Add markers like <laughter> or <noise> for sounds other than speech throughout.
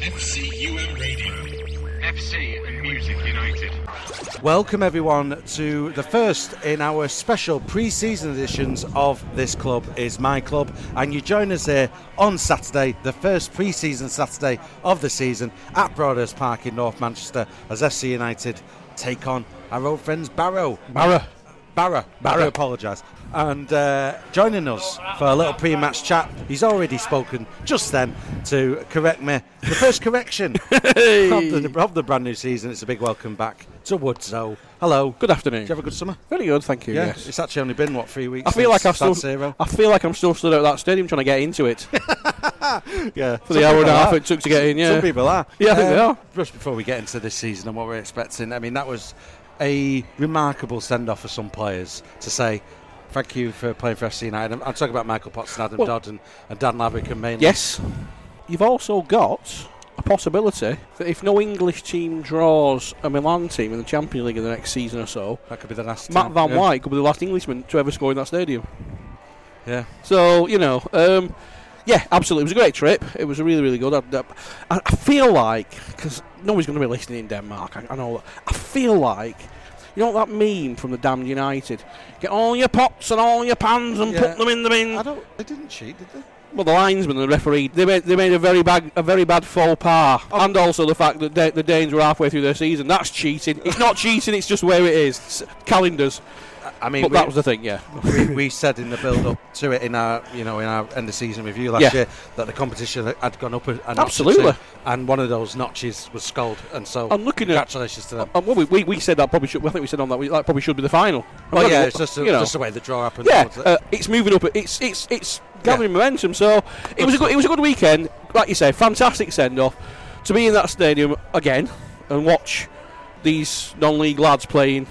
FCUM Radio. FC and Music United. Welcome everyone to the first in our special pre-season editions of This Club is My Club and you join us here on Saturday, the first pre-season Saturday of the season at Broadhurst Park in North Manchester as FC United take on our old friends Barrow. Barra. Barra. I apologise. And uh, joining us for a little pre-match chat, he's already spoken just then to correct me. The first correction <laughs> of, the, of the brand new season. It's a big welcome back to Woodsoe. Hello. Good afternoon. Did you have a good summer? Very good, thank you. Yeah, yes. it's actually only been what three weeks. I feel like I've still. Siro? I feel like I'm still stood out that stadium trying to get into it <laughs> yeah, for the hour and a half it took to get in. Yeah, some people are. Yeah, I think they are. Just before we get into this season and what we're expecting, I mean that was a remarkable send-off for some players to say. Thank you for playing for FC United. I'm, I'm talking about Michael Potts and Adam Well- Dodd and, and Dan Lavick and mainly. Yes. You've also got a possibility that if no English team draws a Milan team in the Champions League in the next season or so, that could be the last. Matt time. Van yeah. White could be the last Englishman to ever score in that stadium. Yeah, So you know, um, yeah, absolutely. It was a great trip. It was really, really good. I, I, I feel like because nobody's going to be listening in Denmark. I, I know. I feel like. You know that meme from the Damned United? Get all your pots and all your pans and Yeah. put them in the bin. I don't. They didn't cheat, did they? Well, the linesman and the referee they made, they made a very bad a very bad faux pas, Oh. and also the fact that Da- the Danes were halfway through their season. That's cheating. It's not <laughs> cheating. It's just where it is. It's calendars. I mean, But we, that was the thing. Yeah. we, we said in the build-up to it in our, you know, in our end of season review last Yeah. year that the competition had gone up a, Absolutely. two, and one of those notches was Skjold, and so I'm looking at- congratulations to them. Well, we, we, we said that probably should. I think we said on that we, that probably should be the final. Well, Well, yeah, it's just, a, you know. just the way the draw happened. Yeah, uh, it's moving up. It's it's it's gathering momentum. So it was a good it was a good weekend. Like you say, fantastic send off to be in that stadium again and watch these non-league lads playing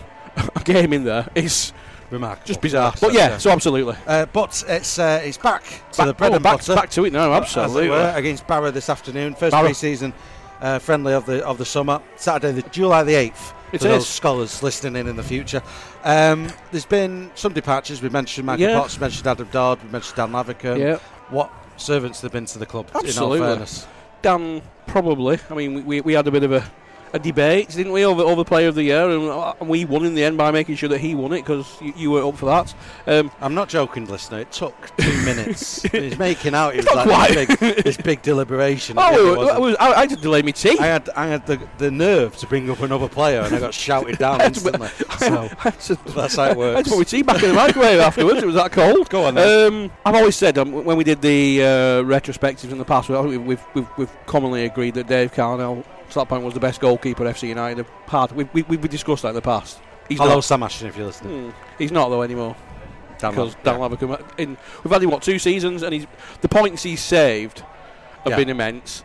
<laughs> game in there is remarkable, just bizarre. But yeah, so absolutely. Uh, but it's uh, it's back to the Back, bread oh, and back, butter. back to it now. Absolutely. were, against Barrow this afternoon. First pre-season uh, friendly of the of the summer. Saturday, the July the eighth. It for those scholars listening in in the future. Um, there's been some departures. We mentioned Michael Yeah. Potts, we mentioned Adam Dodd, we mentioned Dan Lavercombe. Yeah. What servants they've been to the club? Absolutely. In all fairness. Dan probably. I mean, we- we, we had a bit of a, a debate, didn't we, over over Player of the Year, and, uh, we won in the end by making sure that he won it because you, you were up for that. Um, I'm not joking, listener. It took two <laughs> minutes. He's making out it was like this quite. big, this big deliberation. Oh, it wasn't. I, I had to delay my tea. I had I had the, the nerve to bring up another player, and I got shouted <laughs> down instantly. <laughs> So to- that's how it I had works. to put my tea back in the microwave afterwards. It was that cold. Go on then. Um, I've always said um, when we did the uh, retrospectives in the past, we- we've, we've, we've commonly agreed that Dave Carnell point was the best goalkeeper FC United have had. We, we, we've discussed that in the past. He's Hello, not. Sam Ashton, if you're listening. Hmm, he's not though anymore. Dan because Dan Lavercombe. In we've had him what two seasons, and he's the points he's saved have Yeah. been immense.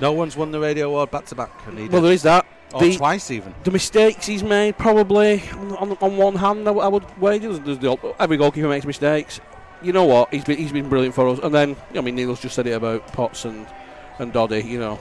No one's won the radio award back to back, Well, there is that. or the- twice even. The mistakes he's made, probably on, on, on one hand, I, w- I would wager the, every goalkeeper makes mistakes. You know what? He's been he's been brilliant for us. And then I mean, Neil's just said it about Potts and and Doddy. You know,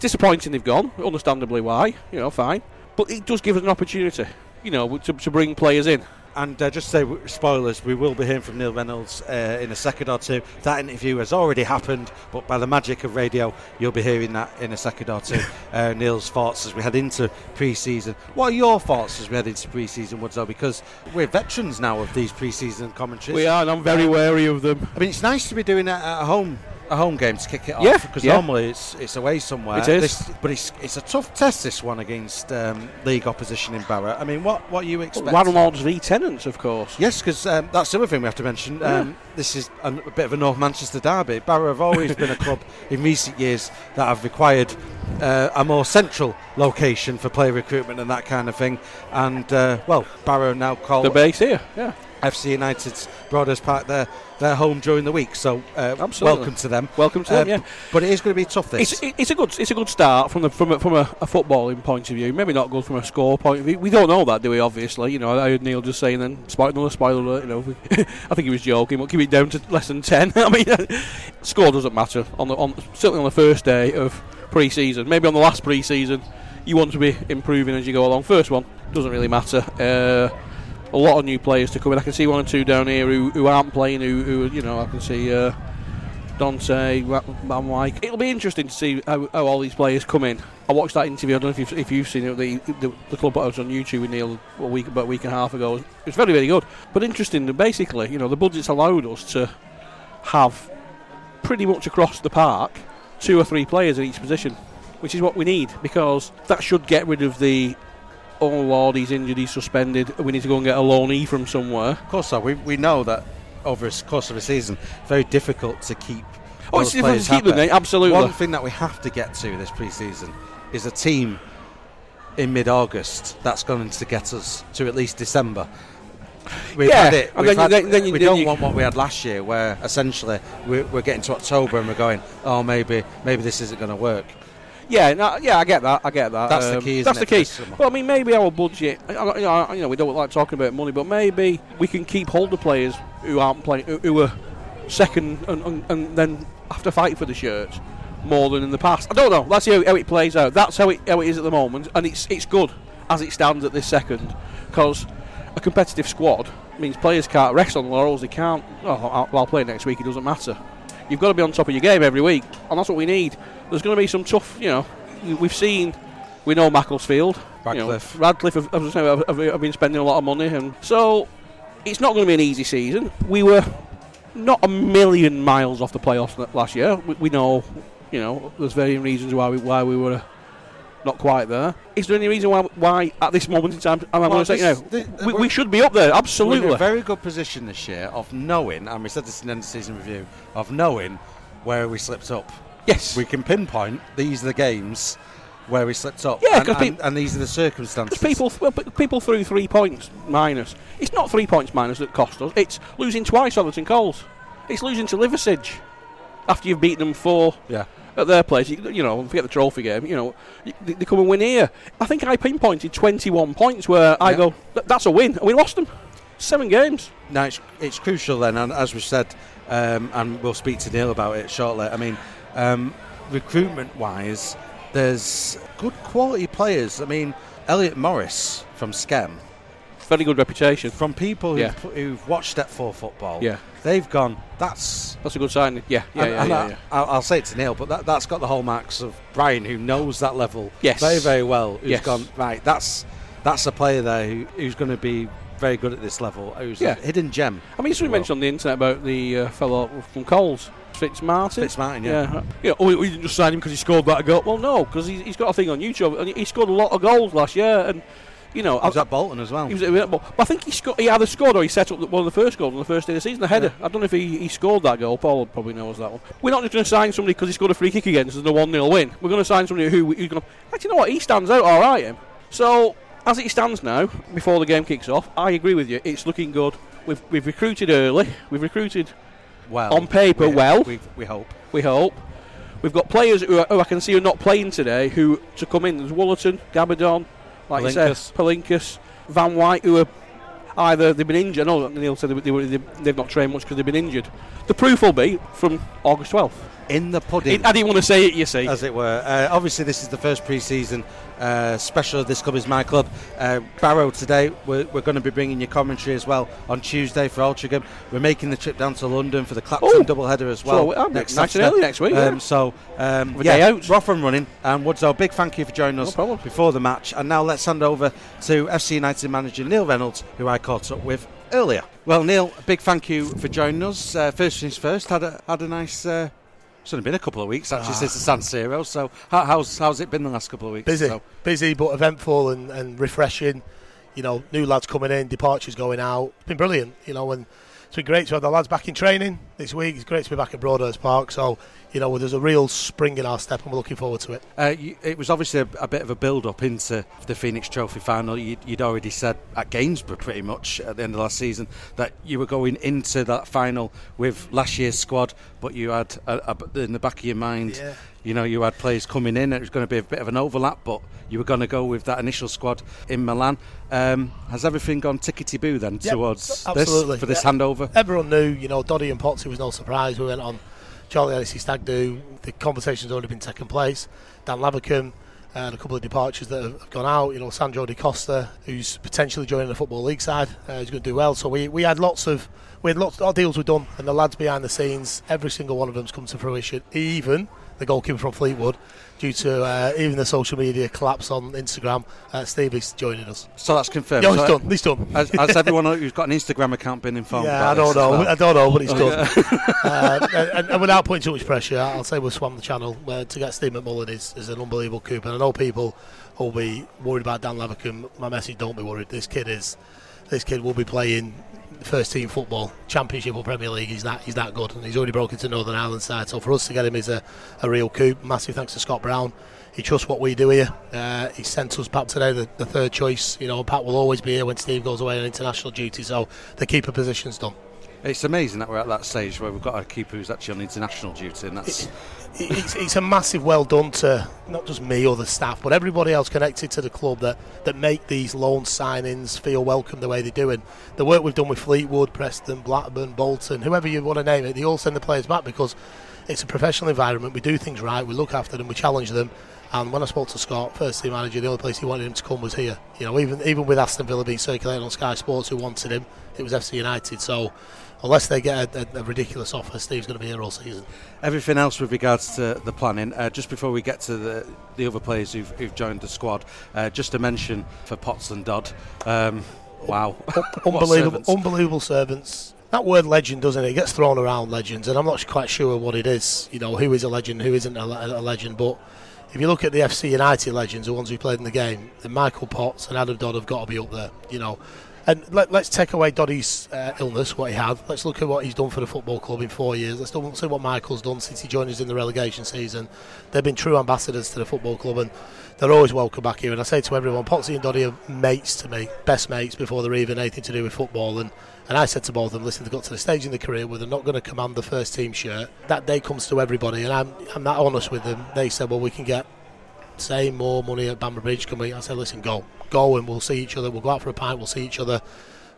disappointing they've gone. Understandably why. You know, fine. But it does give us an opportunity. You know, to, to bring players in. And uh, just to say, spoilers, we will be hearing from Neil Reynolds uh, in a second or two. That interview has already happened, but by the magic of radio, you'll be hearing that in a second or two. <laughs> uh, Neil's thoughts as we head into pre season. What are your thoughts as we head into pre season, Woodsell? Because we're veterans now of these pre season commentaries. We are, and I'm very wary of them. I mean, it's nice to be doing that at home. A home game to kick it off Yeah, because yeah. normally it's it's away somewhere. It is. This- but it's it's a tough test this one against um, league opposition in Barrow. I mean, what what you expect? Landlords v Tenants, of course. Yes, because um, that's the other thing we have to mention. Um, This is a, a bit of a North Manchester derby. Barrow have always been a club <laughs> in recent years that have required uh, a more central location for player recruitment and that kind of thing. And uh, well, Barrow now called The base here, yeah. FC United's Broadhurst Park their their home during the week. So uh, welcome to them. Welcome to them, Uh, yeah. But it is going to be tough. This. It's, it's a good it's a good start from the from a, from a, a footballing point of view. Maybe not good from a score point of view. We don't know that, do we? Obviously, you know. I heard Neil just saying then spoil another spoiler alert. You know, <laughs> I think he was joking. But keep it down to less than ten. <laughs> I mean, <laughs> score doesn't matter on the on certainly on the first day of pre-season. Maybe on the last pre-season, you want to be improving as you go along. First one doesn't really matter. Uh, a lot of new players to come in. I can see one or two down here who, who aren't playing. Who, who you know, I can see. Uh, Dante, Van Wyk. It'll be interesting to see how, how all these players come in. I watched that interview. I don't know if you've, if you've seen it. The, the, the club put out on YouTube with Neil a week about a week and a half ago. It was very very good, but interesting. Basically, you know, the budget's allowed us to have pretty much across the park two or three players in each position, which is what we need because that should get rid of the oh lord he's injured, he's suspended. We need to go and get a loanee from somewhere. Of course, so we, we know that over the course of a season, very difficult to keep. Oh, it's difficult to keep them, mate, absolutely. One thing that we have to get to this pre-season is a team in mid-August that's going to get us to at least December. We've Yeah, had it. we've then then- then we don't you- want what we had last year, where essentially we're, we're getting to October and we're going, oh, maybe maybe this isn't going to work. Yeah, no, yeah, I get that. I get that. That's the Um, key, That's the key. Well, I mean, maybe our budget. You know, you know, we don't like talking about money, but maybe we can keep hold of players who aren't playing, who, who are second, and, and, and then have to fight for the shirts more than in the past. I don't know. See how, how it plays out. That's how it how it is at the moment, and it's it's good as it stands at this second, because a competitive squad means players can't rest on the laurels. They can't. Oh, I'll, I'll play next week. It doesn't matter. You've got to be on top of your game every week, and that's what we need. There's going to be some tough, you know. We've seen, we know Macclesfield, you know, Radcliffe. Radcliffe have, have, have, have- been spending a lot of money, and so it's not going to be an easy season. We were not a million miles off the playoffs last year. We, we know, you know, there's varying reasons why we why we were not quite there. Is there any reason why, why at this moment in time, am I Well, going to say, you know, the- we, we're- should be up there, We're in absolutely. a very good position this year of knowing, and we said this in the end of season review, of knowing where we slipped up. yes. We can pinpoint these are the games where we slipped up. Yeah, and, and, peop- and these are the circumstances. People, well, people threw three points minus. It's not three points minus that cost us. It's losing twice on Atherton Colls. It's losing to Liversedge after you've beaten them four Yeah. At their place. You, you know, forget the trophy game. You know, they, they come and win here. I think I pinpointed 21 points where I Yeah. go, that's a win, and we lost them. Seven games. Now it's, it's crucial then, and as we said, um, and we'll speak to Neil about it shortly. I mean, um, recruitment wise, there's good quality players. I mean, Elliot Morris from Skem, Very good reputation. from people who've, Yeah. who've watched Step 4 football, Yeah. they've gone, that's. That's a good sign. Yeah, yeah, and- yeah, and yeah, I, yeah. I'll, say it to Neil, but that, that's got the hallmarks of Brian, who knows that level Yes. very, very well. Who's Yes. gone, right, that's that's a player there who, who's going to be very good at this level, who's Yeah. a hidden gem. I mean, somebody mentioned on the internet about the uh, fellow from Colls, Fitz Fitzmartin. Fitzmartin, yeah. Yeah, yeah. Oh, we- didn't just sign him because he scored that goal. Well, no, because he's, he's got a thing on YouTube, and he scored a lot of goals last year. And you know, He was I, at Bolton as well. he was at- but I think he scored. He either scored or he set up one of the first goals on the first day of the season, the header. I don't know if he, he scored that goal. Paul probably knows that one. We're not just going to sign somebody because he scored a free kick against us and a one 0 win. We're going to sign somebody who who's going to. Actually, you know what? He stands out all right. Him. So as it stands now, before the game kicks off, I agree with you. It's looking good. We've, we've recruited early. We've recruited well, on paper, we, well. we, we hope. we hope. We've got players who, are, who I can see are not playing today who to come in. There's Woolerton, Gabadon, like you said, Palinkas. Palinkas, Van White, who are either they've been injured. Know Neil said they, were- they, they've not trained much because they've been injured. The proof will be from August 12th. In the pudding, It, I didn't want to say it, you see. as it were. Uh, obviously, this is the first pre-season uh, special of This Club Is My Club. Uh, Barrow today, we're, we're going to be bringing you commentary as well on Tuesday for Altrincham. We're making the trip down to London for the Clapton Oh. doubleheader as So, well. uh, next nice and early next week, yeah. Um, so, um, yeah, day out. we're and running. And big thank you for joining us No before the match. And now let's hand over to FC United manager Neil Reynolds, who I caught up with earlier. Well, Neil, a big thank you for joining us. Uh, first things first, had a had a nice. Uh, it's only been a couple of weeks actually since the San Siro. So, how, how's how's it been the last couple of weeks? Busy, So, busy, but eventful and, and refreshing. You know, new lads coming in, departures going out. It's been brilliant. You know, and it's been great to have the lads back in training this week. It's great to be back at Broadhurst Park. So, you know, there's a real spring in our step, and we're looking forward to it. uh, you, it was obviously a, a bit of a build up into the Phoenix Trophy final. You'd, you'd already said at Gainsborough pretty much at the end of last season that you were going into that final with last year's squad, but you had a, a, in the back of your mind. Yeah. You know, you had players coming in. It was going to be a bit of an overlap, but you were going to go with that initial squad in Milan. Um, has everything gone tickety boo then Yep, towards absolutely. this for this Yeah. handover? Everyone knew, you know, Doddy and Potts, it was no surprise. We went on Charlie Hennessy Stag Do. The conversation's already been taking place. Dan Lavercombe and a couple of departures that have gone out. You know, Sandro Di Costa, who's potentially joining the Football League side, uh, is going to do well. So we, we had lots of we had lots of deals were done, and the lads behind the scenes, every single one of them's come to fruition. Even the goalkeeper from Fleetwood, due to uh, even the social media collapse on Instagram, uh, Stevie's joining us. So that's confirmed. Yeah, he's So, done. He's done. Has, has everyone who's got an Instagram account been informed? Yeah, I don't know. well? I don't know, but it's done. <laughs> uh, and, and without putting too much pressure, I'll say we'll swam the channel. Uh, to get Steve McMullan is, is an unbelievable coup. And I know people will be worried about Dan Lavercombe. My message: don't be worried. This kid is, this kid will be playing first team football, Championship or Premier League. He's that he's that good, and he's already broken to Northern Ireland side. So for us to get him is a, a real coup. Massive thanks to Scott Brown. He trusts what we do here. Uh, he sent us Pat today, the, the third choice. You know, Pat will always be here when Steve goes away on international duty. So the keeper position's done. It's amazing that we're at that stage where we've got a keeper who's actually on international duty, and that's it's, it's a massive well done to not just me or the staff, but everybody else connected to the club that, that make these loan signings feel welcome the way they do. And the work we've done with Fleetwood, Preston, Blackburn, Bolton, whoever you want to name it, they all send the players back because it's a professional environment. We do things right, we look after them, we challenge them. And when I spoke to Scott, first team manager, the only place he wanted him to come was here. You know, even even with Aston Villa being circulated on Sky Sports, who wanted him, it was FC United. So unless they get a, a, a ridiculous offer, Steve's going to be here all season. everything else with regards to the planning. Uh, just before we get to the, the other players who've, who've joined the squad, uh, just to mention for Potts and Dodd. Um, wow, <laughs> unbelievable, servants. unbelievable servants. That word legend, doesn't it? It gets thrown around legends, and I'm not quite sure what it is. You know, who is a legend, who isn't a, le- a legend. But if you look at the FC United legends, the ones who played in the game, then Michael Potts and Adam Dodd have got to be up there. You know, and let, let's take away Doddy's uh, illness, what he had. Let's look at what he's done for the football club in four years. Let's don't see what Michael's done since he joined us in the relegation season. They've been true ambassadors to the football club, and they're always welcome back here. And I say to everyone, Potsy and Doddy are mates to me, best mates before they're even anything to do with football. And and I said to both of them, listen, they've got to the stage in their career where they're not going to command the first team shirt. That day comes to everybody, and I'm I'm that honest with them. They said, well, we can get say more money at Bamber Bridge. Can we? I said, listen, go, go, and we'll see each other. We'll go out for a pint. We'll see each other.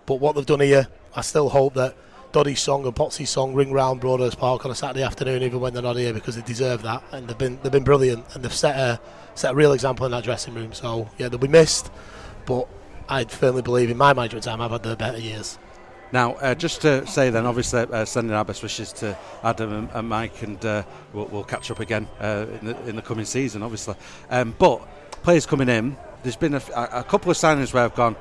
But what they've done here, I still hope that Doddy's song and Potsy's song ring round Broadhurst Park on a Saturday afternoon, even when they're not here, because they deserve that, and they've been they've been brilliant, and they've set a set a real example in that dressing room. So yeah, they'll be missed, but I firmly believe in my management time I've had the better years. Now, uh, just to say then, obviously, uh, sending our best wishes to Adam and, and Mike, and uh, we'll, we'll catch up again uh, in, the, in the coming season, obviously. Um, but players coming in, there's been a, f- a- a couple of signings where I've gone,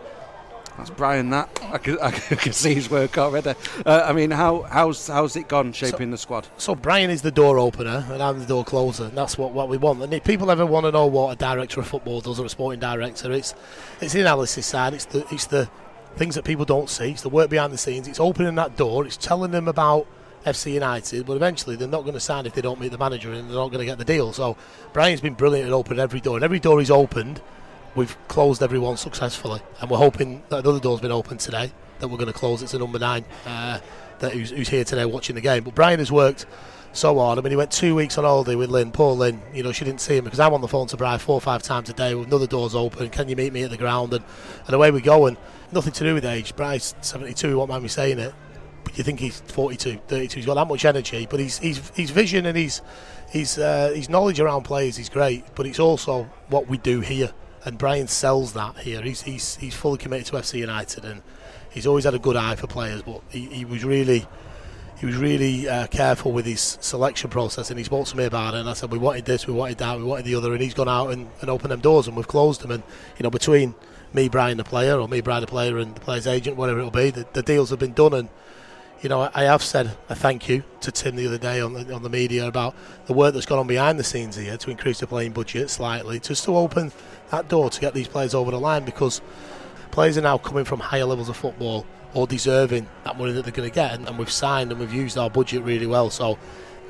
that's Brian. That I can, I can <laughs> see his work already. Uh, I mean, how how's how's it gone shaping the squad? So Brian is the door opener and I'm the door closer. And that's what, what we want. And if people ever want to know what a director of football does or a sporting director, it's it's the analysis side. It's the it's the things that people don't see. It's the work behind the scenes. It's opening that door. It's telling them about FC United. But eventually they're not going to sign if they don't meet the manager and they're not going to get the deal. So Brian's been brilliant at opening every door. And every door he's opened, we've closed every one successfully. And we're hoping that another door's been opened today that we're going to close. It's a number nine uh, that who's, who's here today watching the game. But Brian has worked so hard. I mean, he went two weeks on holiday with Lynn. Poor Lynn, you know, she didn't see him because I'm on the phone to Brian four or five times a day with another door's open. Can you meet me at the ground? And, and away we go. And nothing to do with age. Brian's 72, you won't mind me saying it. But you think he's 42, 32. He's got that much energy. But he's, he's, his vision and his, his, uh, his knowledge around players is great. But it's also what we do here. And Brian sells that here. He's, he's, he's fully committed to FC United and he's always had a good eye for players. But he, he was really he was really uh, careful with his selection process and he spoke to me about it and I said we wanted this, we wanted that, we wanted the other and he's gone out and, and opened them doors and we've closed them and you know between me, Brian the player or me, Brian the player and the player's agent, whatever it'll be, the, the deals have been done and you know I, I have said a thank you to Tim the other day on the, on the media about the work that's gone on behind the scenes here to increase the playing budget slightly just to open that door to get these players over the line because players are now coming from higher levels of football or deserving that money that they're going to get. And, and we've signed and we've used our budget really well. So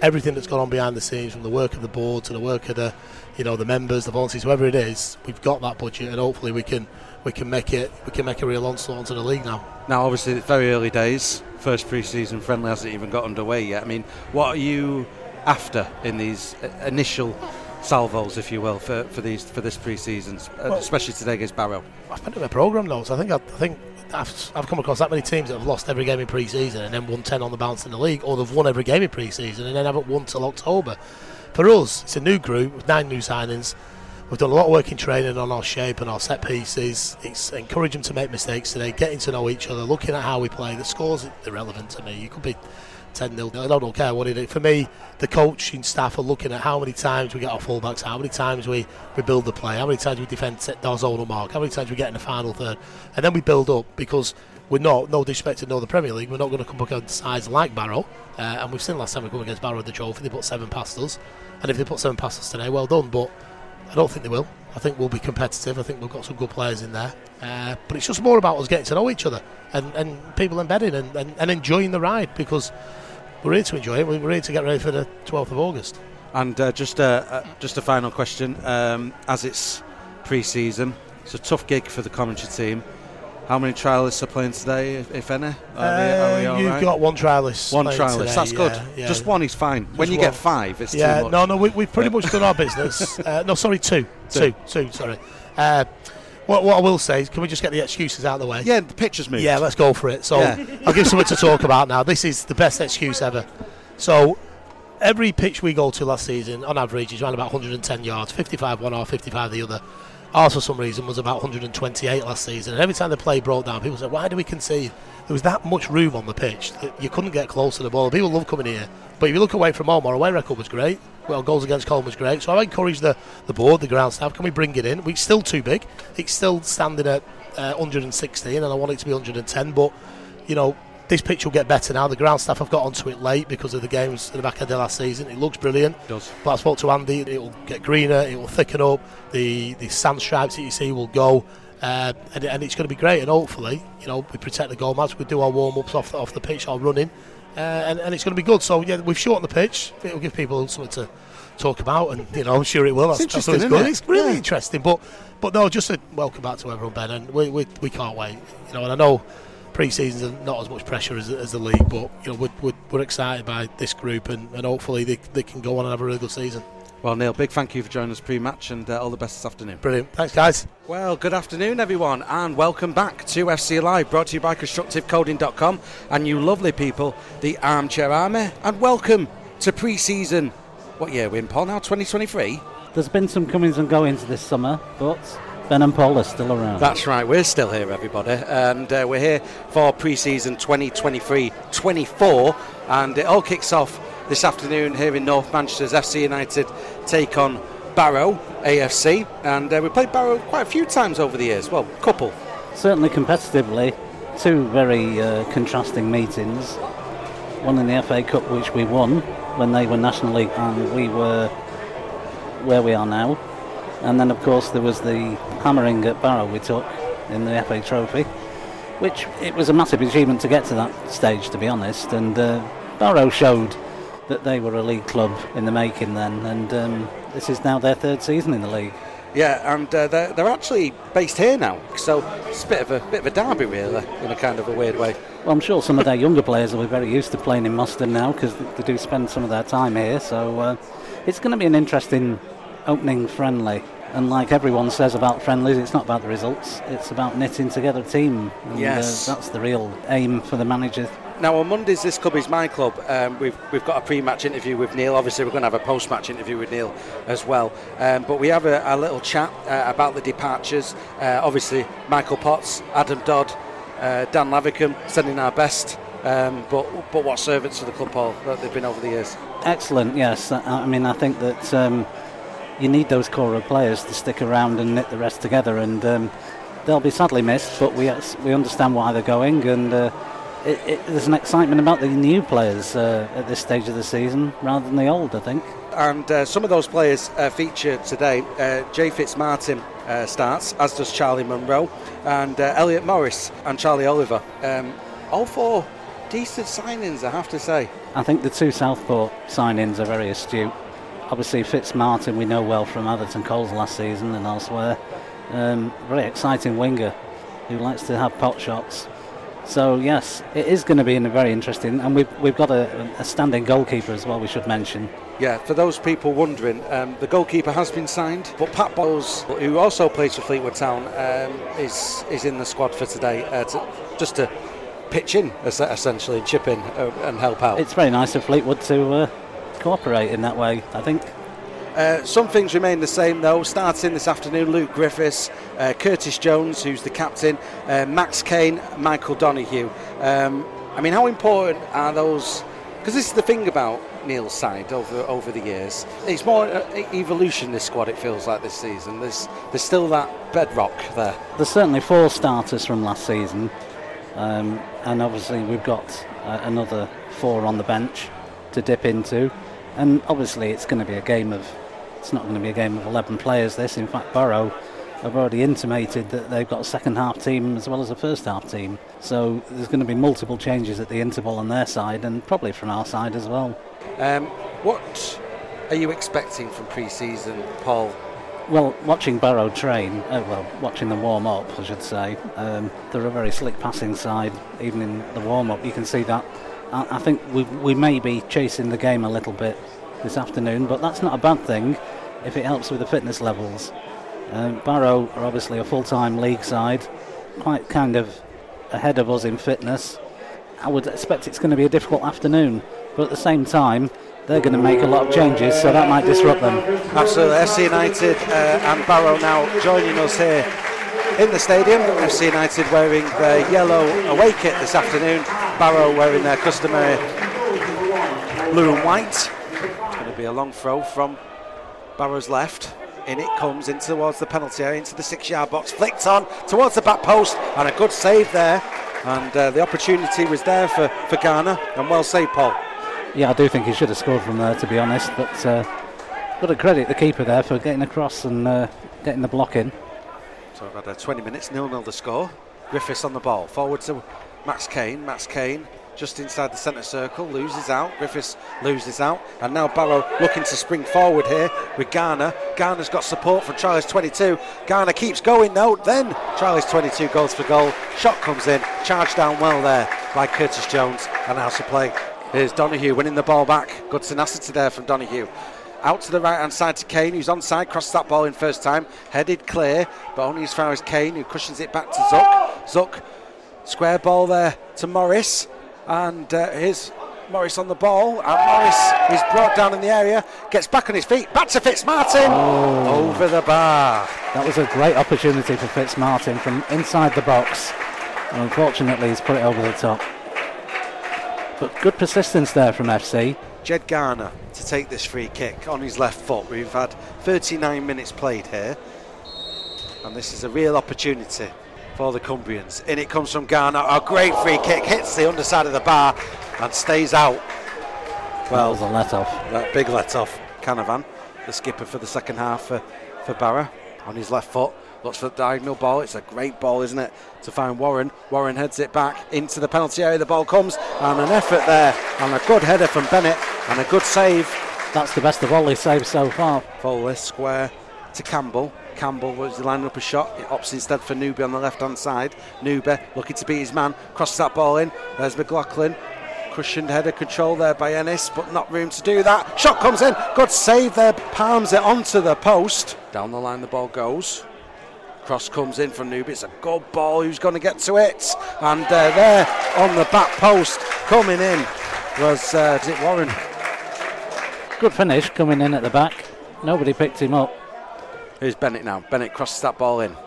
everything that's gone on behind the scenes, from the work of the board to the work of the, you know, the members, the volunteers, whoever it is, we've got that budget, and hopefully we can we can make it we can make a real onslaught onto the league now. Now, obviously, it's very early days. First pre-season friendly hasn't even got underway yet. I mean, what are you after in these uh, initial salvos, if you will, for, for these for this pre-season, uh, Well- especially today against Barrow? I've been programme notes. I think I, I think I've, I've come across that many teams that have lost every game in pre-season and then won ten on the bounce in the league, or they've won every game in pre-season and then haven't won till October. For us, it's a new group with nine new signings. We've done a lot of work in training on our shape and our set pieces. It's encouraging them to make mistakes today, getting to know each other, looking at how we play. The scores are irrelevant to me. You could be 10 0. I don't care what it is. For me, the coaching staff are looking at how many times we get our fullbacks, how many times we, we build the play, how many times we defend our zonal mark, how many times we get in the final third. And then we build up because we're not, no disrespect to the Premier League, we're not going to come up against sides like Barrow. Uh, and we've seen last time we come against Barrow at the trophy, they put seven past us. And if they put seven past us today, well done. But I don't think they will. I think we'll be competitive. I think we've got some good players in there. Uh, but it's just more about us getting to know each other and, and people embedding and, and, and enjoying the ride because we're here to enjoy it. We're here to get ready for the 12th of August. And uh, just uh, uh, just a final question. Um, as it's pre-season, it's a tough gig for the commentary team. How many trialists are playing today, if, if any? Are we, are we Uh, you've right? got one trialist. one trialist. today, That's good. yeah. Just one is fine. when you one. get five, it's Yeah, too much. no, no, we, we've pretty <laughs> much done our business. Uh, no, sorry, two. Two, two, sorry. What, what I will say is, can we just get the excuses out of the way? Yeah, the pictures moved. Yeah, let's go for it. So Yeah. <laughs> I'll give something to talk about now. This is the best excuse ever. So every pitch we go to last season, on average, is around about 110 yards, 55 one or 55 the other. Ours, for some reason, was about 128 last season. And every time the play broke down, people said, "Why do we concede?" There was that much room on the pitch that you couldn't get close to the ball. People love coming here, but if you look away from home, our away record was great. Well, goals against Colm was great. So I encourage the, the board, the ground staff, can we bring it in? We're still too big. It's still standing at uh, 116, and I want it to be 110. But you know, this pitch will get better now. The ground staff have got onto it late because of the games at the back of last season. It looks brilliant. does. But I spoke to Andy. It will get greener. It will thicken up. The the sand stripes that you see will go, uh, and, and it's going to be great. And hopefully, you know, we protect the goal match. We do our warm ups off the, off the pitch, our running, uh, and, and it's going to be good. So yeah, we've shortened the pitch. It will give people something to talk about, and you know, I'm sure it will. That's, It's interesting, good. it? It's really Yeah. interesting. But but no, just a welcome back to everyone, Ben, and we we, we can't wait. You know, and I know pre-seasons are not as much pressure as, as the league, but you know we're, we're, we're excited by this group, and, and hopefully they, they can go on and have a really good season. Well, Neil, big thank you for joining us pre-match, and uh, all the best this afternoon. Brilliant, thanks guys. Well, good afternoon, everyone, and welcome back to FC Live, brought to you by ConstructiveCoding.com and you lovely people, the Armchair Army, and welcome to pre-season. What year are we in, Paul? Now 2023. There's been some comings and goings this summer, but Ben and Paul are still around. That's right, we're still here, everybody, and uh, we're here for pre-season 2023-24, and it all kicks off this afternoon here in North Manchester FC United take on Barrow AFC, and uh, we played Barrow quite a few times over the years. Well, a couple. Certainly competitively, two very uh, contrasting meetings. One in the FA Cup, which we won when they were National League, and we were where we are now. And then, of course, there was the hammering at Barrow we took in the FA Trophy, which it was a massive achievement to get to that stage, to be honest. And uh, Barrow showed that they were a league club in the making then, and um, this is now their third season in the league. Yeah, and uh, they're, they're actually based here now, so it's a bit of a bit of a derby, really, in a kind of a weird way. Well, I'm sure some of their younger players will be very used to playing in Moston now because they do spend some of their time here. So uh, it's going to be an interesting opening friendly. And like everyone says about friendlies, it's not about the results, it's about knitting together a team. And, Yes. Uh, that's the real aim for the manager. Now on Mondays, this club is my club. Um, we've we've got a pre-match interview with Neil. Obviously, we're going to have a post-match interview with Neil as well. Um, but we have a, a little chat uh, about the departures. Uh, obviously, Michael Potts, Adam Dodd, uh, Dan Lavercombe, sending our best. Um, but but what servants for the club, Paul, that they've been over the years. Excellent, yes. I, I mean, I think that um, you need those core of players to stick around and knit the rest together, and um, they'll be sadly missed. But we we understand why they're going, and uh, it, it, there's an excitement about the new players uh, at this stage of the season rather than the old. I think. And uh, some of those players uh, feature today. Uh, Jay Fitzmartin uh, starts, as does Charlie Munro, and uh, Elliot Morris and Charlie Oliver. Um, all four decent signings, I have to say. I think the two Southport signings are very astute. Obviously, Fitzmartin we know well from Atherton Colls last season and elsewhere. Um, very exciting winger who likes to have pot shots. So yes, it is going to be in a very interesting, and we've we've got a, a standing goalkeeper as well. We should mention. Yeah, for those people wondering, um, the goalkeeper has been signed, but Pat Bowles, who also plays for Fleetwood Town, um, is is in the squad for today, uh, to, just to pitch in essentially, and chip in uh, and help out. It's very nice of Fleetwood to uh, cooperate in that way. I think. Uh, some things remain the same though. Starting this afternoon, Luke Griffiths, uh, Curtis Jones, who's the captain, uh, Max Kane, Michael Donoghue. Um, I mean, how important are those? Because this is the thing about Neil's side over over the years. It's more uh, evolution. This squad, it feels like this season. There's there's still that bedrock there. There's certainly four starters from last season, um, and obviously we've got uh, another four on the bench to dip into. And obviously, it's going to be a game of. It's not going to be a game of 11 players. This, in fact, Barrow have already intimated that they've got a second half team as well as a first half team. So there's going to be multiple changes at the interval on their side and probably from our side as well. Um, what are you expecting from pre-season, Paul? Well, watching Barrow train, uh, well, watching them warm up, I should say, um, they're a very slick passing side. Even in the warm up, you can see that I, I think we, we may be chasing the game a little bit this afternoon, but that's not a bad thing if it helps with the fitness levels. Um, Barrow are obviously a full time league side, quite kind of ahead of us in fitness. I would expect it's going to be a difficult afternoon, but at the same time, they're going to make a lot of changes, so that might disrupt them. Absolutely. FC United uh, and Barrow now joining us here in the stadium. FC United wearing their yellow away kit this afternoon. Barrow wearing their customary blue and white. It's going to be a long throw from Barrow's left. In it comes in towards the penalty area, into the six yard box, flicked on towards the back post, and a good save there. And uh, the opportunity was there for, for Garner, and well saved, Paul. Yeah, I do think he should have scored from there, to be honest. But uh, got to credit the keeper there for getting across and uh, getting the block in. So we've had uh, 20 minutes, nil nil the score. Griffiths on the ball, forward to Max Kane. Max Kane just inside the centre circle, loses out. Griffiths loses out. And now Barrow looking to spring forward here with Garner. Garner's got support from Charlie's 22. Garner keeps going though. Then Charlie's 22 goes for goal. Shot comes in, charged down well there by Curtis Jones. And now to play. Here's Donoghue winning the ball back. Good tenacity there from Donoghue out to the right hand side to Kane, who's onside, crosses that ball in first time, headed clear, but only as far as Kane, who cushions it back to Zuck. Zuck, square ball there to Morris, and uh, here's Morris on the ball, and Morris is brought down in the area, gets back on his feet, back to Fitzmartin, oh. over the bar. That was a great opportunity for Fitzmartin from inside the box, and unfortunately he's put it over the top. But good persistence there from FC. Ged Garner to take this free kick on his left foot. We've had 39 minutes played here, and this is a real opportunity for the Cumbrians. In it comes from Garner. A great free kick hits the underside of the bar and stays out. Well, that a let off. That big let off. Canavan, the skipper for the second half for, for Barra, on his left foot. Looks for the diagonal ball. It's a great ball, isn't it? To find Warren. Warren heads it back into the penalty area. The ball comes and an effort there and a good header from Bennett and a good save. That's the best of all his saves so far. Foley square to Campbell. Campbell was lining up a shot. It opts instead for Newby on the left hand side. Newby looking to beat his man. Crosses that ball in. There's McLaughlin. Cushioned header control there by Ennis, but not room to do that. Shot comes in. Good save there. Palms it onto the post. Down the line the ball goes. Cross comes in from Newby. It's a good ball. Who's going to get to it? And uh, there on the back post, coming in was uh, Warren. Good finish coming in at the back. Nobody picked him up. Here's Bennett now. Bennett crosses that ball in.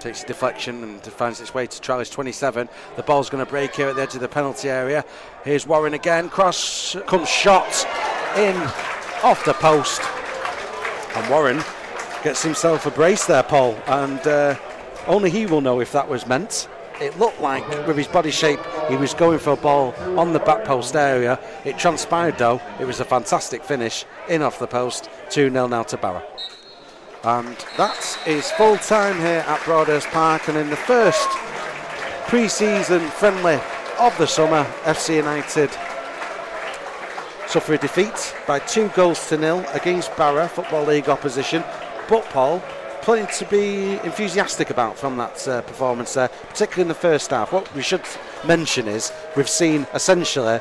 Takes a deflection and finds its way to Charlie's 27. The ball's going to break here at the edge of the penalty area. Here's Warren again. Cross comes shot in off the post. And Warren Gets himself a brace there, Paul, and uh, only he will know if that was meant. It looked like, with his body shape, he was going for a ball on the back post area. It transpired, though, it was a fantastic finish in off the post. 2 0 now to Barra. And that is full time here at Broadhurst Park, and in the first pre season friendly of the summer, FC United suffer a defeat by two goals to nil against Barra Football League opposition. But Paul, plenty to be enthusiastic about from that uh, performance there, particularly in the first half. What we should mention is we've seen essentially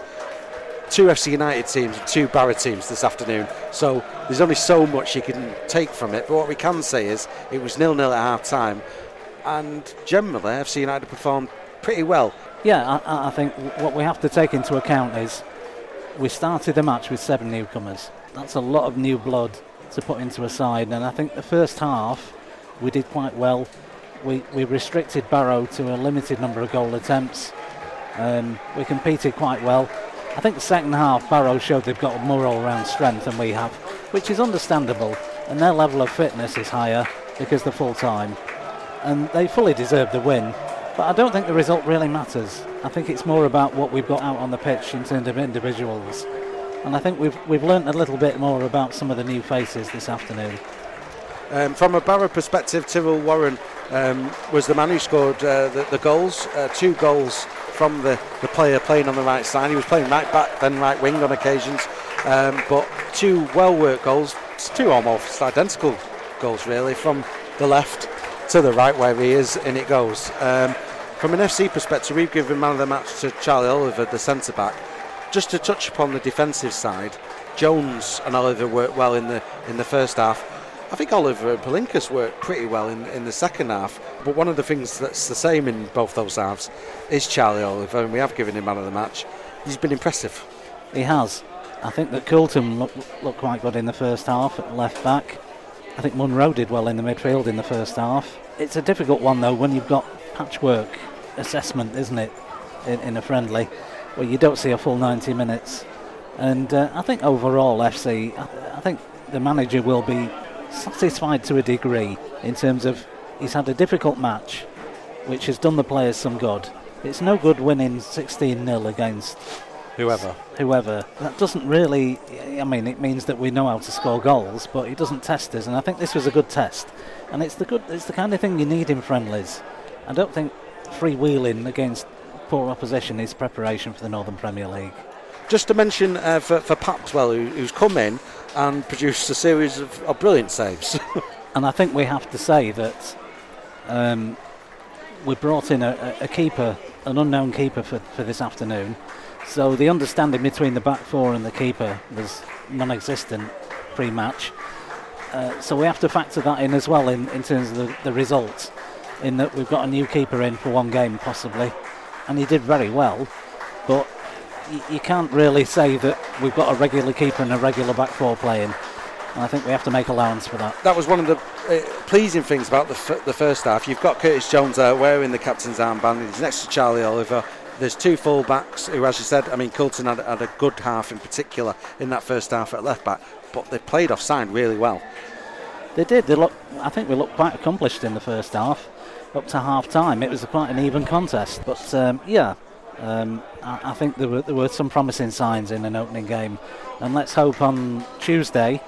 two FC United teams and two Barra teams this afternoon. So there's only so much you can take from it. But what we can say is it was nil nil at half time, and generally FC United performed pretty well. Yeah, I, I think what we have to take into account is we started the match with seven newcomers. That's a lot of new blood to put into a side. And I think the first half we did quite well. We, we restricted Barrow to a limited number of goal attempts. Um, we competed quite well. I think the second half, Barrow showed they've got more all-round strength than we have, which is understandable. And their level of fitness is higher because they're full time, and they fully deserve the win. But I don't think the result really matters. I think it's more about what we've got out on the pitch in terms of individuals. And I think we've we've learnt a little bit more about some of the new faces this afternoon. Um, from a Barrow perspective, Tyrell Warren um, was the man who scored uh, the, the, goals, uh, two goals from the, the player playing on the right side. He was playing right back, then right wing on occasions, um, but two well worked goals, two almost identical goals really, from the left to the right where he is, and it goes. Um, from an FC perspective, we've given man of the match to Charlie Oliver, the centre back. Just to touch upon the defensive side, Jones and Oliver worked well in the in the first half. I think Oliver Palinkas worked pretty well in, in the second half. But one of the things that's the same in both those halves is Charlie Oliver, and we have given him man of the match. He's been impressive. He has. I think that Coulton looked, looked quite good in the first half at left back. I think Munro did well in the midfield in the first half. It's a difficult one though when you've got patchwork assessment, isn't it, in, in a friendly, where you don't see a full 90 minutes. And uh, I think overall, FC, I, I think the manager will be satisfied to a degree in terms of he's had a difficult match, which has done the players some good. It's no good winning 16 0 against whoever. Whoever. That doesn't really. I mean, it means that we know how to score goals, but it doesn't test us. And I think this was a good test. And it's the good. It's the kind of thing you need in friendlies. I don't think freewheeling against poor opposition is preparation for the Northern Premier League. Just to mention uh, for, for Papswell, who, who's come in and produced a series of, of brilliant saves. <laughs> and I think we have to say that um, we brought in a, a, keeper, an unknown keeper for, for this afternoon. So the understanding between the back four and the keeper was non existent pre match. Uh, so we have to factor that in as well in, in terms of the, the results in that we've got a new keeper in for one game possibly, and he did very well. But you can't really say that we've got a regular keeper and a regular back four playing. And I think we have to make allowance for that. That was one of the uh, pleasing things about the, f- the first half. You've got Curtis Jones there wearing the captain's armband. He's next to Charlie Oliver. There's two full backs who, as you said, I mean, Coulton had, had a good half in particular in that first half at left back, but they played offside really well. They did. They look. I think we looked quite accomplished in the first half up to half time. It was quite an even contest. But um, yeah, um, I, I, think there were, there were some promising signs in an opening game. And let's hope on Tuesday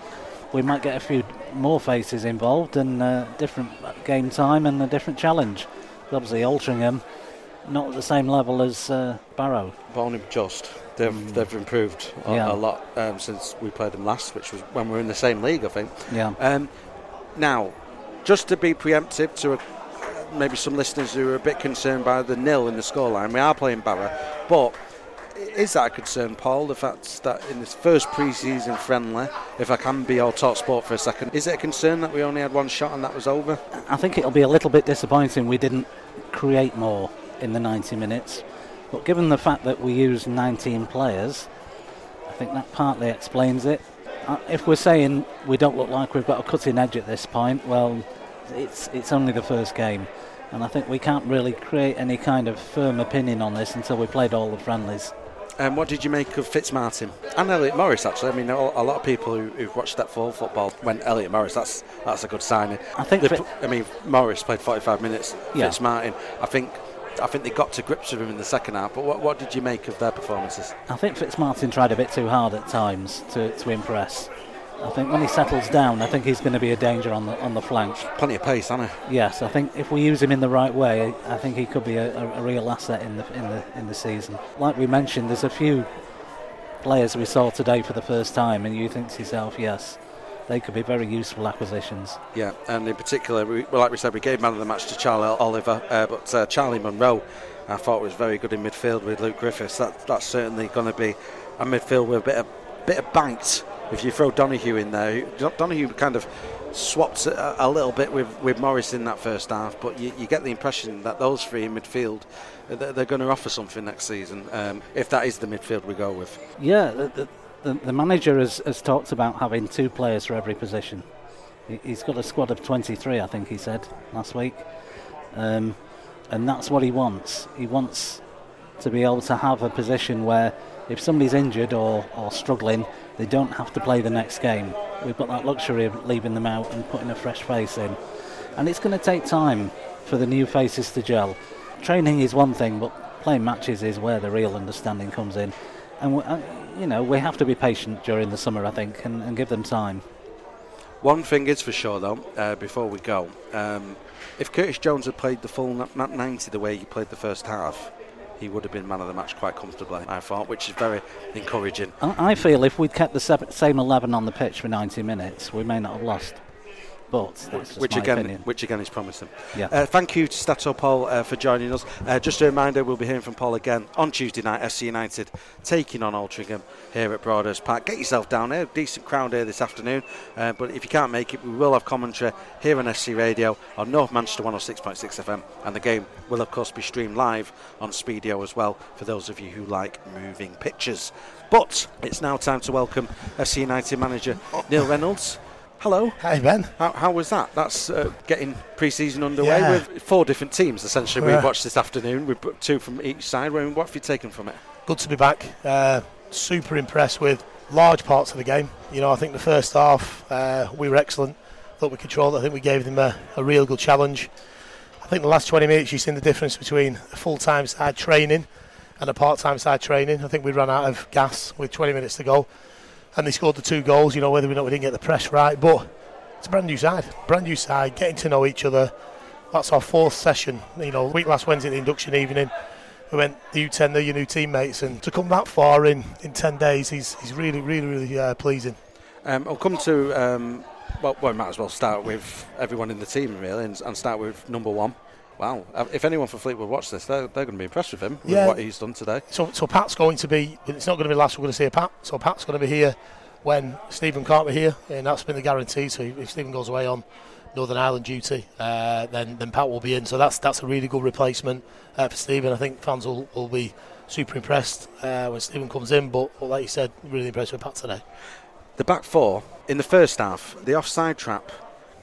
we might get a few more faces involved and uh, different game time and a different challenge. Obviously, Altrincham not at the same level as uh, Barrow. But only just. They've, mm. they've improved a, yeah. a lot um, since we played them last, which was when we were in the same league, I think. Yeah. Um, now, just to be preemptive to a maybe some listeners who are a bit concerned by the nil in the scoreline. We are playing Barrow, but is that a concern, Paul? The fact that in this first pre-season friendly, if I can be all talk sport for a second, is it a concern that we only had one shot and that was over? I think it'll be a little bit disappointing we didn't create more in the 90 minutes. But given the fact that we used 19 players, I think that partly explains it. Uh, if we're saying we don't look like we've got a cutting edge at this point, well, it's it's only the first game and I think we can't really create any kind of firm opinion on this until we played all the friendlies. And um, what did you make of Fitzmartin and Elliot Morris? Actually, I mean, a, lot of people who, have watched that full football went Elliot Morris. That's that's a good signing. I think. Fit- I mean, Morris played 45 minutes. Yeah. Fitzmartin, I think. I think they got to grips with him in the second half. But what, what did you make of their performances? I think Fitzmartin tried a bit too hard at times to, to impress. I think when he settles down, I think he's going to be a danger on the on the flank. Plenty of pace, hasn't he? Yes, I think if we use him in the right way, I think he could be a, a, a real asset in the in the in the season. Like we mentioned, there's a few players we saw today for the first time, and you think to yourself, yes, they could be very useful acquisitions. Yeah, and in particular, we, well, like we said, we gave man of the match to Charlie Oliver, uh, but uh, Charlie Munro, I thought was very good in midfield with Luke Griffiths. That, that's certainly going to be a midfield with a bit of bit of banked if you throw Donahue in there, Donahue kind of swapped a, a, little bit with, with Morris in that first half, but you, you get the impression that those three in midfield, they're, they're going to offer something next season, um, if that is the midfield we go with. Yeah, the, the, the, manager has, has talked about having two players for every position. He, he's got a squad of 23, I think he said last week. Um, and that's what he wants. He wants to be able to have a position where if somebody's injured or, or struggling, they don't have to play the next game. We've got that luxury of leaving them out and putting a fresh face in. And it's going to take time for the new faces to gel. Training is one thing, but playing matches is where the real understanding comes in. And, we, uh, you know, we have to be patient during the summer, I think, and, and give them time. One thing is for sure, though, uh, before we go, um, if Curtis Jones had played the full 90 the way he played the first half, he would have been man of the match quite comfortably, I thought, which is very encouraging. I feel if we'd kept the same 11 on the pitch for 90 minutes, we may not have lost but which again, opinion. which again is promising. Yeah. Uh, thank you to Stato Paul uh, for joining us. Uh, just a reminder, we'll be hearing from Paul again on Tuesday night. FC United taking on Altrincham here at Broadhurst Park. Get yourself down here. Decent crowd here this afternoon. Uh, but if you can't make it, we will have commentary here on FC Radio on North Manchester 106.6 FM, and the game will of course be streamed live on Speedio as well for those of you who like moving pictures. But it's now time to welcome FC United manager Neil Reynolds. Hello. Hey, Ben. How, how was that? That's uh, getting pre-season underway Yeah. with four different teams. Essentially, Yeah. we've watched this afternoon. We've put two from each side. What have you taken from it? Good to be back. Uh, super impressed with large parts of the game. You know, I think the first half uh, we were excellent. I thought we controlled. it. I think we gave them a, a real good challenge. I think the last 20 minutes you've seen the difference between a full-time side training and a part-time side training. I think we ran out of gas with 20 minutes to go, and they scored the two goals. You know, whether or not we didn't get the press right, but it's a brand new side, brand new side, getting to know each other. That's our fourth session. You know, week last Wednesday, the induction evening, we went the U10, they're your new teammates, and to come that far in in 10 days, he's, he's really, really, really uh, pleasing. Um, I'll come to. Um, well, we might as well start with everyone in the team really, and, and start with number one. Wow! Uh, If anyone from Fleetwood watch this, they're, they're going to be impressed with him Yeah. with what he's done today. So, so Pat's going to be. It's not going to be last. We're going to see a Pat. So Pat's going to be here when Stephen can't be here, and that's been the guarantee. So if Stephen goes away on Northern Ireland duty, uh, then then Pat will be in. So that's that's a really good replacement uh, for Stephen. I think fans will, will be super impressed uh, when Stephen comes in. But, but like you said, really impressed with Pat today. The back four in the first half, the offside trap.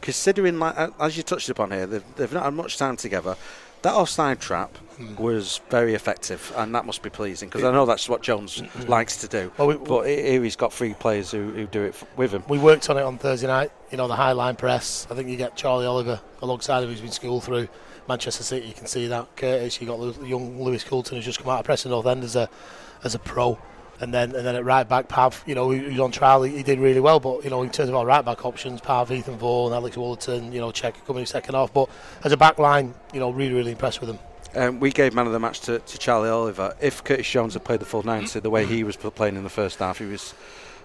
Considering, like, as you touched upon here, they've, they've not had much time together. That offside trap Hmm. was very effective, and that must be pleasing because I know that's what Jones likes to do. Well, we- but he- here he's got three players who, who do it f- with him. We worked on it on Thursday night. You know the high line press. I think you get Charlie Oliver alongside him, who's been schooled through Manchester City. You can see that Curtis. You got young Lewis Coulton, who's just come out of Preston North End as a as a pro. And then and then at right back, Pav, you know, who- who's on trial, he, he did really well. But you know, in terms of our right back options, Pav, Ethan Vaughan, Alex Wallerton, you know, Check coming in second half. But as a back line, you know, really really impressed with him. Um, we gave man of the match to, to Charlie Oliver. If Curtis Jones had played the full 90, the way he was playing in the first half, he was.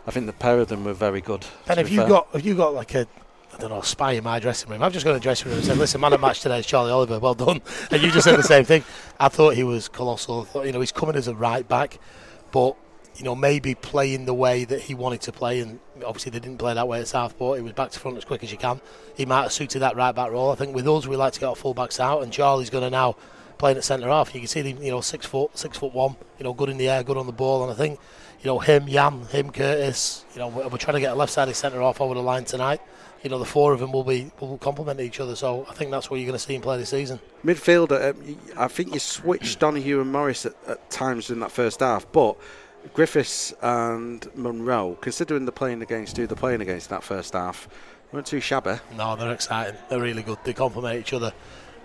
I think the pair of them were very good. And if be you fair. got if you got like a I don't know, a spy in my dressing room. I've just got to the dressing room and said, listen, man of the match today is Charlie Oliver. Well done. And you just said the same thing. I thought he was colossal. I thought, you know, he's coming as a right back, but, you know, maybe playing the way that he wanted to play. And obviously they didn't play that way at Southport. He was back to front as quick as you can. He might have suited that right back role. I think with us, we like to get our full backs out. And Charlie's going to now playing at centre half. You can see him, you know, six foot, six foot one, you know, good in the air, good on the ball. And I think, you know, him, Yam, him, Curtis, you know, we're, we're trying to get a left sided centre half over the line tonight. You know, the four of them will be will complement each other. So I think that's what you're going to see him play this season. Midfielder, um, I think you switched Donahue and Morris at, at times in that first half, but Griffiths and Munro, considering the playing against who they're playing against in that first half, weren't too shabby. No, they're exciting. They're really good. They complement each other.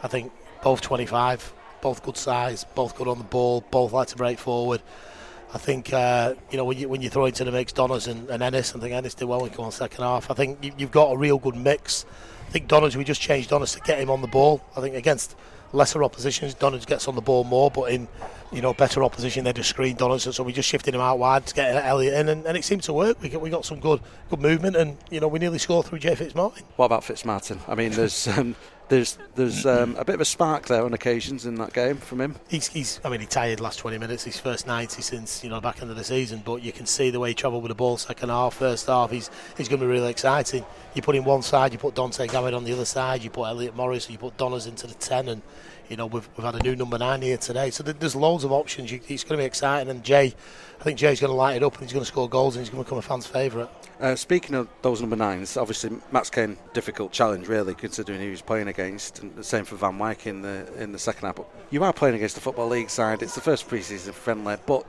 I think both 25, both good size, both good on the ball, both like to break forward. I think uh, you know when you when you throw into the mix Donners and, and Ennis, I think Ennis did well when he came on second half. I think you, you've got a real good mix. I think Donners we just changed Donners to get him on the ball. I think against lesser opposition, Donners gets on the ball more, but in you know better opposition they just screen Donners, so we just shifted him out wide to get Elliot in, and, and it seemed to work. We got, we got some good good movement, and you know we nearly scored through Jay Fitzmartin. What about Fitzmartin? I mean, there's um, there's there's um, a bit of a spark there on occasions in that game from him. He's, he's, I mean, he tired last 20 minutes, his first 90 since, you know, back of the season, but you can see the way he travelled with the ball second half, first half, he's, he's going to be really exciting. You put him one side, you put Dante Gavin on the other side, you put Elliot Morris, you put Donners into the 10, and, You know, we've, we've had a new number nine here today, so there's loads of options. It's going to be exciting. And Jay, I think Jay's going to light it up and he's going to score goals and he's going to become a fan's favourite. Uh, speaking of those number nines, obviously Max Kane difficult challenge really, considering who he was playing against, and the same for Van Wyk in the in the second half. But you are playing against the football league side. It's the first pre-season friendly, but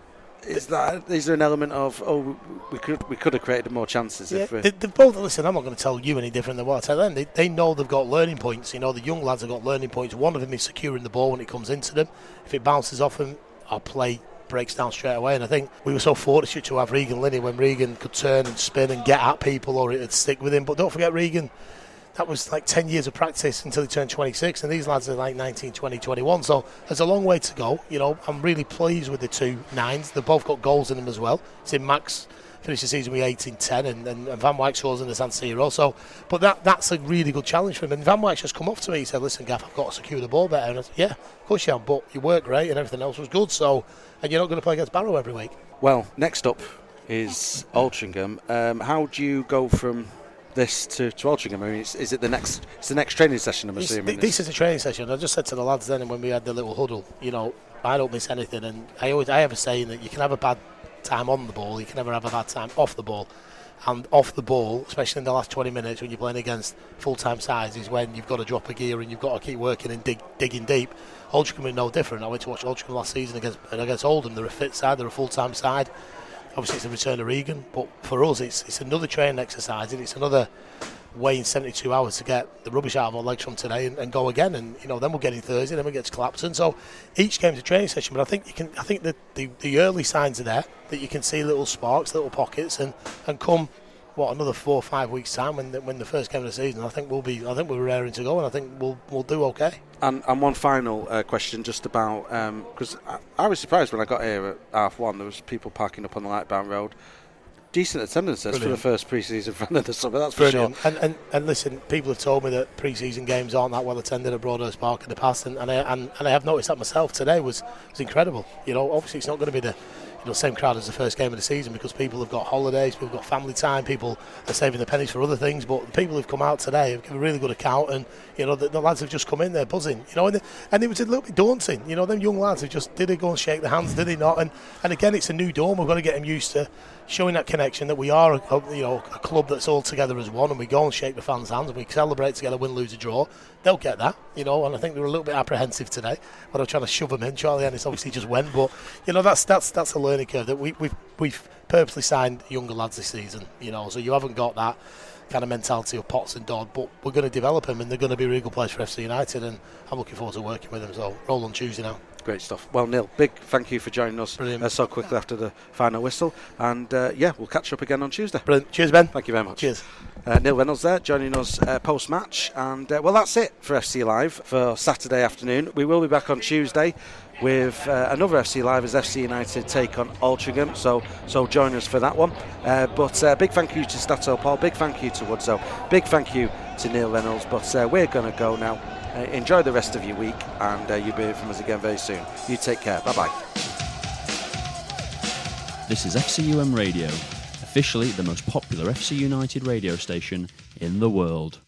is that is there an element of oh we could we could have created more chances yeah, if we they, both listen. I'm not going to tell you any different than what I tell them. They, they know they've got learning points. You know the young lads have got learning points. One of them is securing the ball when it comes into them. If it bounces off them, our play breaks down straight away. And I think we were so fortunate to have Regan Linney when Regan could turn and spin and get at people, or it'd stick with him. But don't forget Regan that was like 10 years of practice until he turned 26 and these lads are like 19 20 21 so there's a long way to go you know. I'm really pleased with the two nines. They've both got goals in them as well. See max finished the season with 18 10 and, and, and van Wyk scores in the san siro. So but that that's a really good challenge for him. And van Wyk just come up to me. He said listen gaff i've got to secure the ball better. And I said yeah of course you have but you work great and everything else was good so and you're not going to play against barrow every week. Well next up is Altrincham. Um, how do you go from this to, to Altrincham? I mean, is, is, it the next? It's the next training session. I'm assuming. This is a training session. I just said to the lads then when we had the little huddle, you know, I don't miss anything, and I always I have a saying that you can have a bad time on the ball, you can never have a bad time off the ball. And off the ball, especially in the last 20 minutes when you're playing against full-time sides, is when you've got to drop a gear and you've got to keep working and dig, digging deep. Altrincham is no different. I went to watch Altrincham last season against against Oldham. They're a fit side, they're a full-time side obviously it's the return of Regan, but for us it's it's another training exercise and it's another way in 72 hours to get the rubbish out of our legs from today and, and go again. And you know then we'll get in Thursday, then we get to Clapton. So each game's a training session, but I think you can I think that the, the early signs are there that you can see little sparks, little pockets, and and come what another four or five weeks time when the, when the first game of the season. I think we'll be I think we're raring to go, and I think we'll we'll do okay. And, and one final uh, question, just about because um, I, I, was surprised when I got here at half one. There was people parking up on the Lightbowne Road. Decent attendance for the first pre-season friend of the summer. That's Brilliant. for sure. And, and, and listen, people have told me that pre-season games aren't that well attended at Broadhurst Park in the past, and, and I and, and I have noticed that myself. Today was was incredible. You know, obviously it's not going to be the you know, same crowd as the first game of the season because people have got holidays, people have got family time, people are saving the pennies for other things. But the people who've come out today have given a really good account, and you know, the, the lads have just come in there buzzing. You know, and, the, and, it was a little bit daunting. You know, them young lads have just did they go and shake their hands, did they not? And and again, it's a new dome. We've got to get them used to showing that connection that we are, a, a, you know, a club that's all together as one, and we go and shake the fans' hands and we celebrate together, win, lose, or draw. They'll get that, you know. And I think they were a little bit apprehensive today when I was trying to shove them in. Charlie Ennis obviously just went, but you know, that's that's that's a learning curve that we, we've we've purposely signed younger lads this season, you know. So you haven't got that kind of mentality of Potts and Dodd, but we're going to develop them, and they're going to be really good players for FC United, and I'm looking forward to working with them. So roll on Tuesday now. Great stuff. Well, Neil, big thank you for joining us uh, so quickly after the final whistle. And uh, yeah, we'll catch up again on Tuesday. Brilliant. Cheers, Ben. Thank you very much. Cheers. Uh, Neil Reynolds there joining us uh, post match. And uh, well, that's it for FC Live for Saturday afternoon. We will be back on Tuesday with uh, another FC Live as FC United take on Altrincham. So, so join us for that one. Uh, but uh, big thank you to Stato Paul, big thank you to Woodzo, big thank you to Neil Reynolds. But uh, we're going to go now. Uh, enjoy the rest of your week, and uh, you'll be hearing from us again very soon. You take care. Bye bye. This is FCUM Radio, officially the most popular FC United radio station in the world.